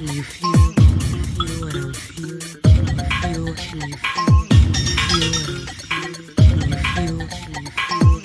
you feel, you feel what I feel, you feel, you feel, you feel what I feel, you feel, you feel.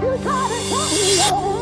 Tonight's the night.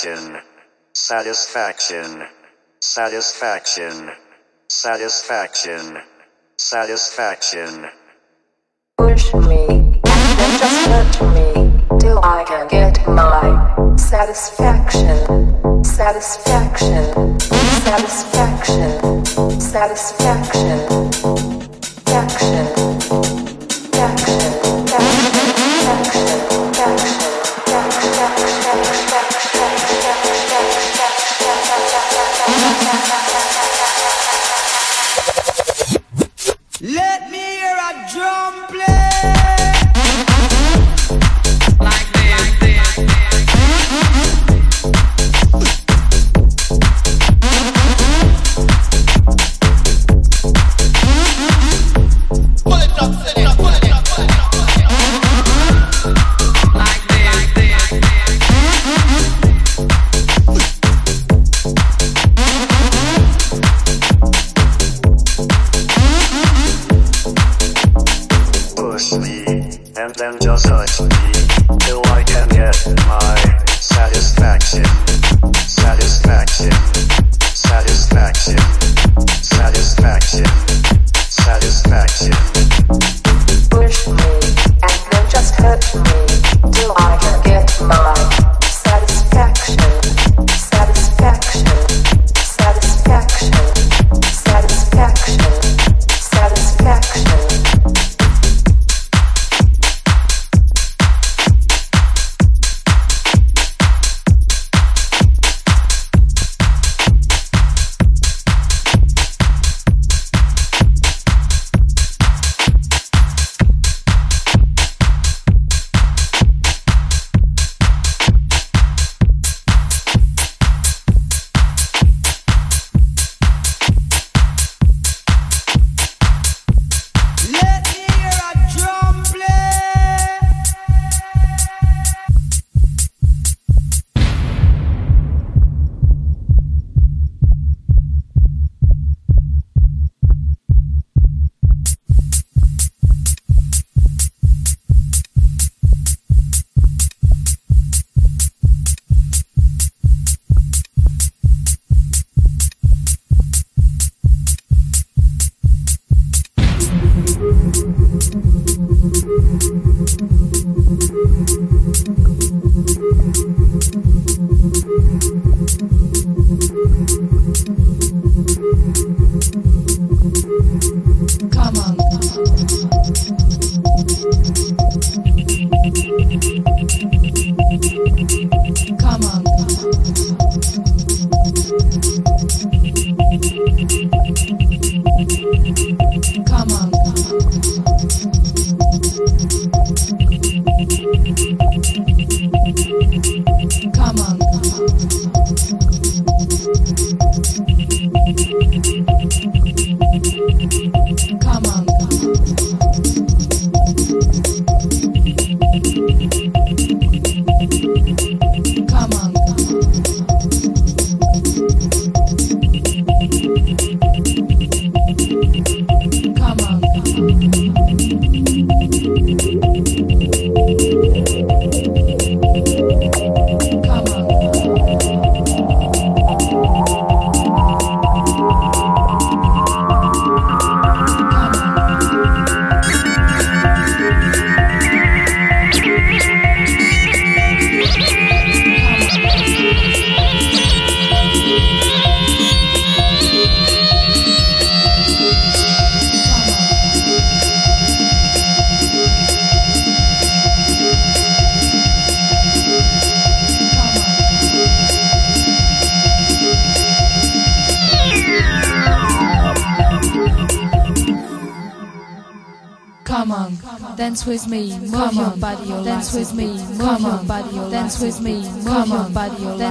satisfaction, satisfaction, satisfaction, satisfaction, satisfaction. Push me, just touch me.